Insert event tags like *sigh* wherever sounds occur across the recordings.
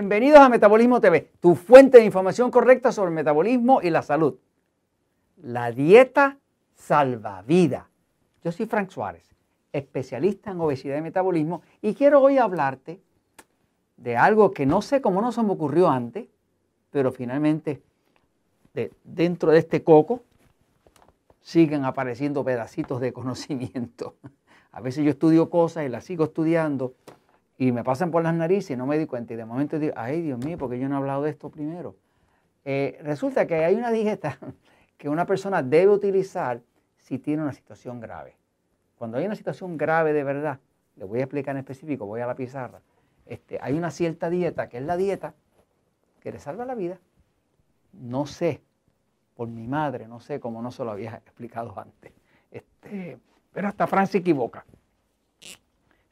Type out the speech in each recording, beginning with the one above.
Bienvenidos a Metabolismo TV, tu fuente de información correcta sobre el metabolismo y la salud. La dieta salvavidas. Yo soy Frank Suárez, especialista en obesidad y metabolismo, y quiero hoy hablarte de algo que no sé cómo no se me ocurrió antes, pero finalmente dentro de este coco siguen apareciendo pedacitos de conocimiento. *laughs* A veces yo estudio cosas y las sigo estudiando y me pasan por las narices y no me di cuenta. Y de momento digo, ay Dios mío, porque yo no he hablado de esto primero? Eh, resulta que hay una dieta *laughs* que una persona debe utilizar si tiene una situación grave. Cuando hay una situación grave de verdad, le voy a explicar en específico, voy a la pizarra, este, hay una cierta dieta que es la dieta que le salva la vida. No sé, por mi madre, no sé cómo no se lo había explicado antes. Este, pero hasta Fran se equivoca.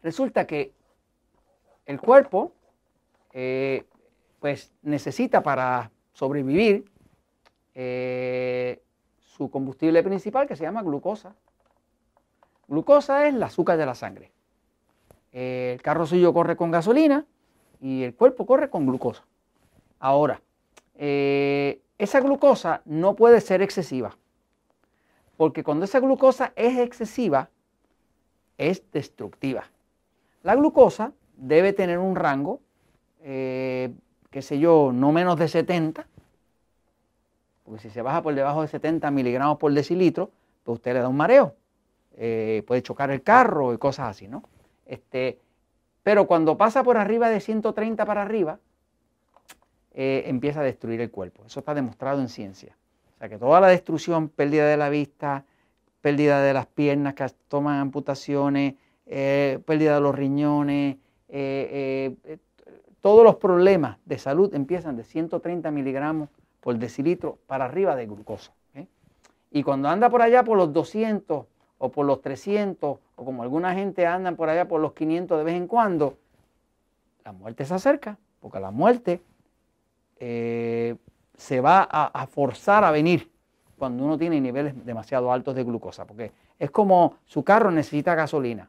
Resulta que el cuerpo, eh, pues necesita para sobrevivir eh, su combustible principal que se llama glucosa. Glucosa es el azúcar de la sangre. el carro suyo corre con gasolina y el cuerpo corre con glucosa. Ahora, eh, esa glucosa no puede ser excesiva, porque cuando esa glucosa es excesiva, es destructiva. La glucosa debe tener un rango, eh, qué sé yo, no menos de 70, porque si se baja por debajo de 70 miligramos por decilitro, pues usted le da un mareo. Eh, puede chocar el carro y cosas así, ¿no? Este, pero cuando pasa por arriba de 130 para arriba, eh, empieza a destruir el cuerpo. Eso está demostrado en ciencia. O sea que toda la destrucción, pérdida de la vista, pérdida de las piernas que toman amputaciones, pérdida de los riñones, todos los problemas de salud empiezan de 130 miligramos por decilitro para arriba de glucosa. Y cuando anda por allá por los 200 o por los 300 o como alguna gente anda por allá por los 500 de vez en cuando, la muerte se acerca, porque la muerte eh, se va a, forzar a venir cuando uno tiene niveles demasiado altos de glucosa, porque es como su carro necesita gasolina,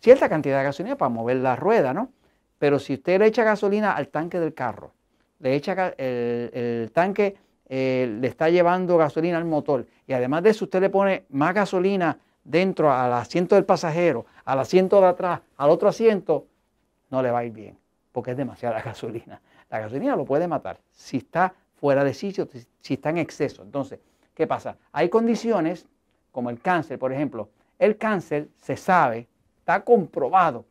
cierta cantidad de gasolina para mover la rueda, ¿no? Pero si usted le echa gasolina al tanque del carro, le echa el, tanque, eh, le está llevando gasolina al motor y además de eso usted le pone más gasolina dentro al asiento del pasajero, al asiento de atrás, al otro asiento, no le va a ir bien, porque es demasiada *laughs* gasolina. La gasolina lo puede matar si está fuera de sitio, si está en exceso. Entonces, ¿qué pasa? Hay condiciones como el cáncer, por ejemplo. El cáncer se sabe, está comprobado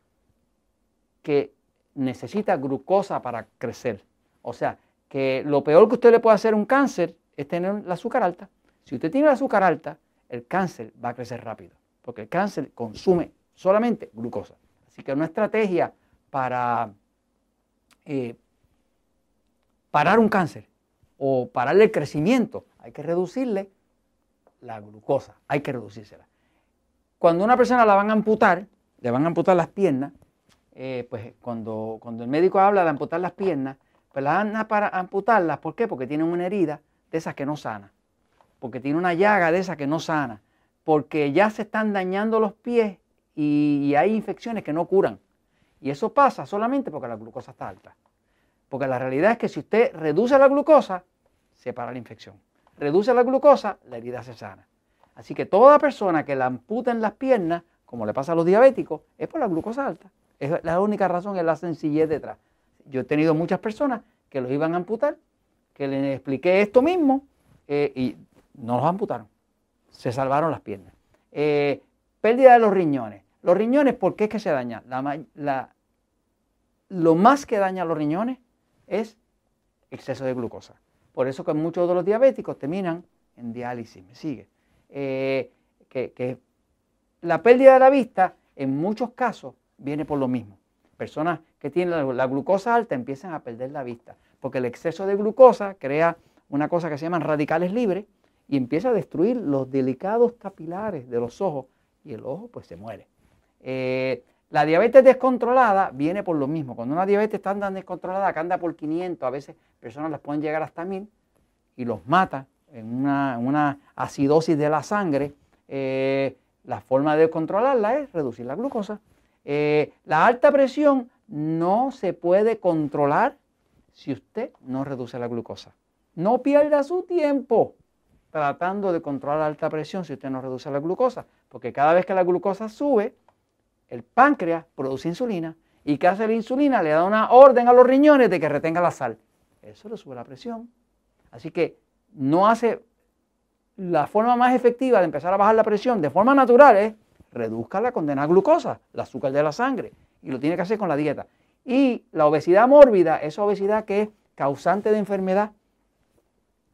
que necesita glucosa para crecer. O sea, que lo peor que usted le puede hacer a un cáncer es tener el azúcar alta. Si usted tiene el azúcar alta, el cáncer va a crecer rápido, porque el cáncer consume solamente glucosa. Así que una estrategia para eh, parar un cáncer o pararle el crecimiento, hay que reducirle la glucosa, hay que reducírsela. Cuando una persona la van a amputar, le van a amputar las piernas, eh, pues cuando, cuando el médico habla de amputar las piernas, pues la van para amputarlas, ¿por qué? Porque tienen una herida de esas que no sana porque tiene una llaga de esa que no sana, porque ya se están dañando los pies y, hay infecciones que no curan. Y eso pasa solamente porque la glucosa está alta. Porque la realidad es que si usted reduce la glucosa, se para la infección. Reduce la glucosa, la herida se sana. Así que toda persona que la en las piernas, como le pasa a los diabéticos, es por la glucosa alta. Es la única razón, es la sencillez detrás. Yo he tenido muchas personas que los iban a amputar, que les expliqué esto mismo eh, y no los amputaron. Se salvaron las piernas. Eh, pérdida de los riñones. Los riñones, ¿por qué es que se dañan? lo más que daña a los riñones es exceso de glucosa. Por eso que muchos de los diabéticos terminan en diálisis. ¿Me sigue? Eh, que, la pérdida de la vista en muchos casos viene por lo mismo. Personas que tienen la, glucosa alta empiezan a perder la vista, porque el exceso de glucosa crea una cosa que se llaman radicales libres, y empieza a destruir los delicados capilares de los ojos y el ojo pues se muere. Eh, la diabetes descontrolada viene por lo mismo. Cuando una diabetes está tan descontrolada que anda por 500, a veces personas las pueden llegar hasta 1000 y los mata en una, acidosis de la sangre. Eh, la forma de controlarla es reducir la glucosa. Eh, la alta presión no se puede controlar si usted no reduce la glucosa. No pierda su tiempo tratando de controlar la alta presión si usted no reduce la glucosa, porque cada vez que la glucosa sube, el páncreas produce insulina y ¿qué hace la insulina? Le da una orden a los riñones de que retenga la sal. Eso le sube la presión. Así que no hace la forma más efectiva de empezar a bajar la presión de forma natural es reduzca la condenada glucosa, el azúcar de la sangre, y lo tiene que hacer con la dieta. Y la obesidad mórbida, esa obesidad que es causante de enfermedad,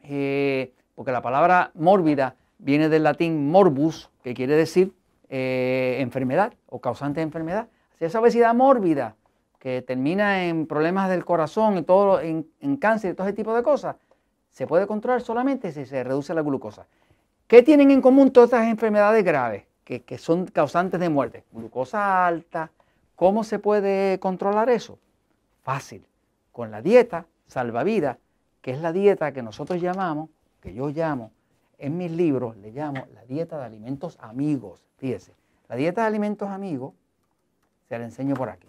eh, porque la palabra mórbida viene del latín morbus, que quiere decir eh, enfermedad o causante de enfermedad. Esa obesidad mórbida que termina en problemas del corazón, en, todo, en, en cáncer y todo ese tipo de cosas, se puede controlar solamente si se reduce la glucosa. ¿Qué tienen en común todas estas enfermedades graves que, que son causantes de muerte? Glucosa alta. ¿Cómo se puede controlar eso? Fácil. Con la dieta salvavidas, que es la dieta que nosotros llamamos, que yo llamo, en mis libros le llamo la dieta de alimentos amigos. Fíjese, la dieta de alimentos amigos, se la enseño por aquí.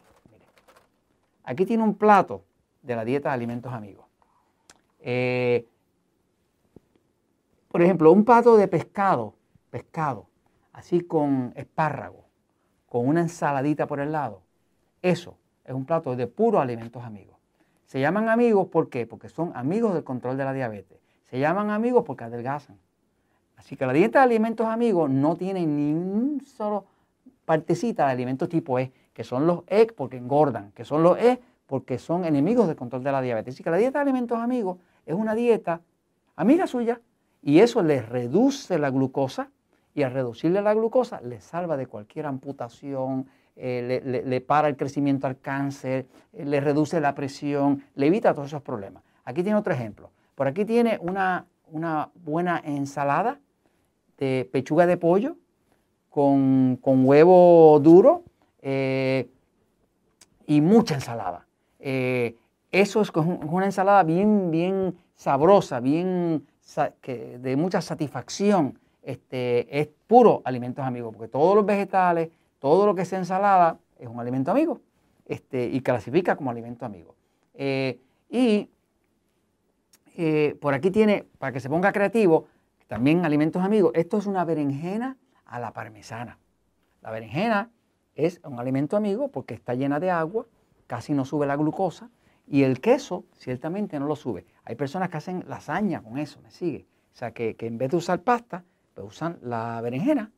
Aquí tiene un plato de la dieta de alimentos amigos. Eh, por ejemplo, un plato de pescado, pescado, así con espárrago, con una ensaladita por el lado. Eso es un plato de puros alimentos amigos. Se llaman amigos. Porque son amigos del control de la diabetes. Se llaman amigos porque adelgazan. Así que la dieta de alimentos amigos no tiene ni un solo partecita de alimentos tipo E, que son los E porque engordan, que son los E porque son enemigos del control de la diabetes. Así que la dieta de alimentos amigos es una dieta amiga suya y eso le reduce la glucosa y al reducirle la glucosa le salva de cualquier amputación, eh, le, para el crecimiento al cáncer, eh, le reduce la presión, le evita todos esos problemas. Aquí tiene otro ejemplo. Por aquí tiene una, una buena ensalada de pechuga de pollo con, huevo duro eh, y mucha ensalada. eso es una ensalada bien, bien sabrosa, bien de mucha satisfacción. Este, es puro alimentos amigos, porque todos los vegetales, todo lo que sea ensalada es un alimento amigo este, y clasifica como alimento amigo. Eh, y eh, por aquí tiene, para que se ponga creativo, también alimentos amigos, esto es una berenjena a la parmesana. La berenjena es un alimento amigo porque está llena de agua, casi no sube la glucosa, y el queso ciertamente no lo sube. Hay personas que hacen lasaña con eso, ¿me sigue? O sea, que, en vez de usar pasta, pues usan la berenjena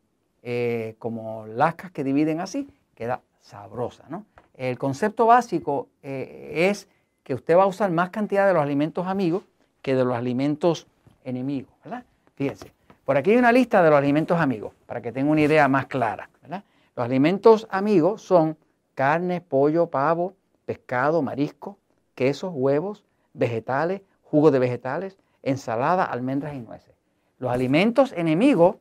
eh, como lascas que dividen así, queda sabrosa, ¿no? El concepto básico eh, es que usted va a usar más cantidad de los alimentos amigos que de los alimentos enemigos. Fíjense, por aquí hay una lista de los alimentos amigos, para que tenga una idea más clara. Los alimentos amigos son carne, pollo, pavo, pescado, marisco, quesos, huevos, vegetales, jugo de vegetales, ensalada, almendras y nueces. Los alimentos enemigos,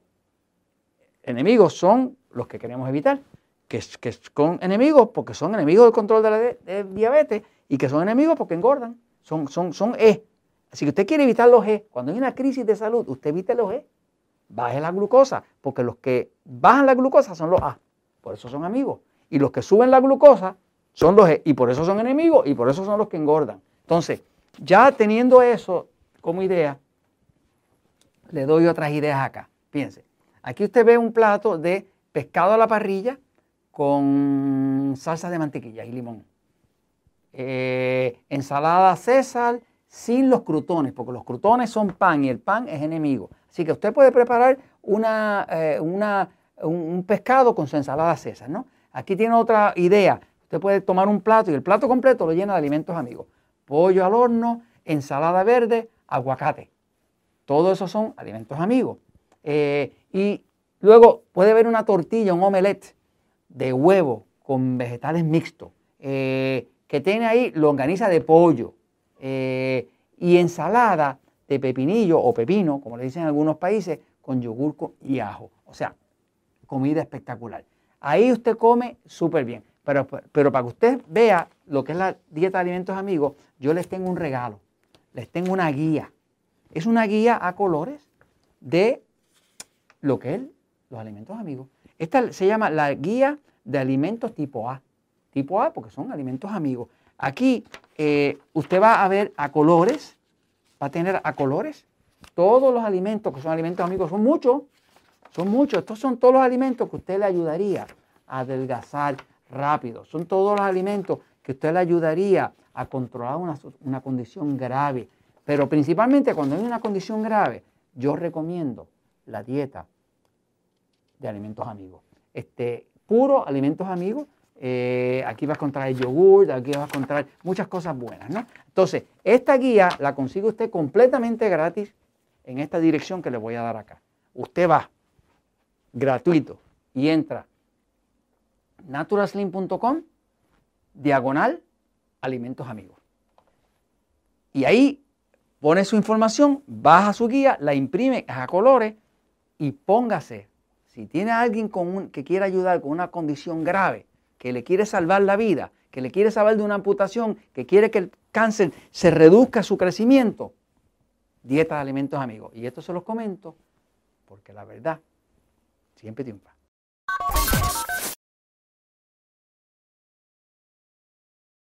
enemigos son los que queremos evitar, que, son enemigos porque son enemigos del control de la diabetes y que son enemigos porque engordan, son, son, son E. Así que usted quiere evitar los E. Cuando hay una crisis de salud, usted evite los E. Baje la glucosa, porque los que bajan la glucosa son los A. Por eso son amigos. Y los que suben la glucosa son los, y por eso son enemigos y por eso son los que engordan. Entonces, ya teniendo eso como idea, le doy otras ideas acá. Fíjense, aquí usted ve un plato de pescado a la parrilla con salsa de mantequilla y limón. Eh, ensalada César sin los crutones, porque los crutones son pan y el pan es enemigo. Así que usted puede preparar una, eh, una, un, pescado con su ensalada César, ¿no? Aquí tiene otra idea. Usted puede tomar un plato y el plato completo lo llena de alimentos amigos. Pollo al horno, ensalada verde, aguacate. Todo eso son alimentos amigos. Eh, y luego puede haber una tortilla, un omelette de huevo con vegetales mixtos, eh, que tiene ahí longaniza de pollo eh, y ensalada de pepinillo o pepino, como le dicen en algunos países, con yogur y ajo. O sea, comida espectacular. Ahí usted come súper bien. Pero, para que usted vea lo que es la dieta de alimentos amigos, yo les tengo un regalo. Les tengo una guía. Es una guía a colores de lo que es los alimentos amigos. Esta se llama la guía de alimentos tipo A. tipo A, porque son alimentos amigos. Aquí eh, usted va a ver a colores, va a tener a colores. Todos los alimentos que son alimentos amigos son muchos, son muchos. Estos son todos los alimentos que usted le ayudaría a adelgazar rápido. Son todos los alimentos que usted le ayudaría a controlar una, una condición grave. Pero principalmente cuando hay una condición grave, yo recomiendo la dieta de alimentos amigos. Este, puro alimentos amigos. Eh, aquí vas a encontrar el yogur, aquí vas a encontrar muchas cosas buenas. ¿no? Entonces, esta guía la consigue usted completamente gratis en esta dirección que le voy a dar acá. Usted va gratuito y entra naturaslim.com diagonal alimentos amigos. Y ahí pone su información, baja su guía, la imprime a colores y póngase. Si tiene alguien con que quiere ayudar con una condición grave, que le quiere salvar la vida, que le quiere salvar de una amputación, que quiere que el cáncer se reduzca su crecimiento, dieta de alimentos amigos. Y esto se los comento porque la verdad siempre triunfa.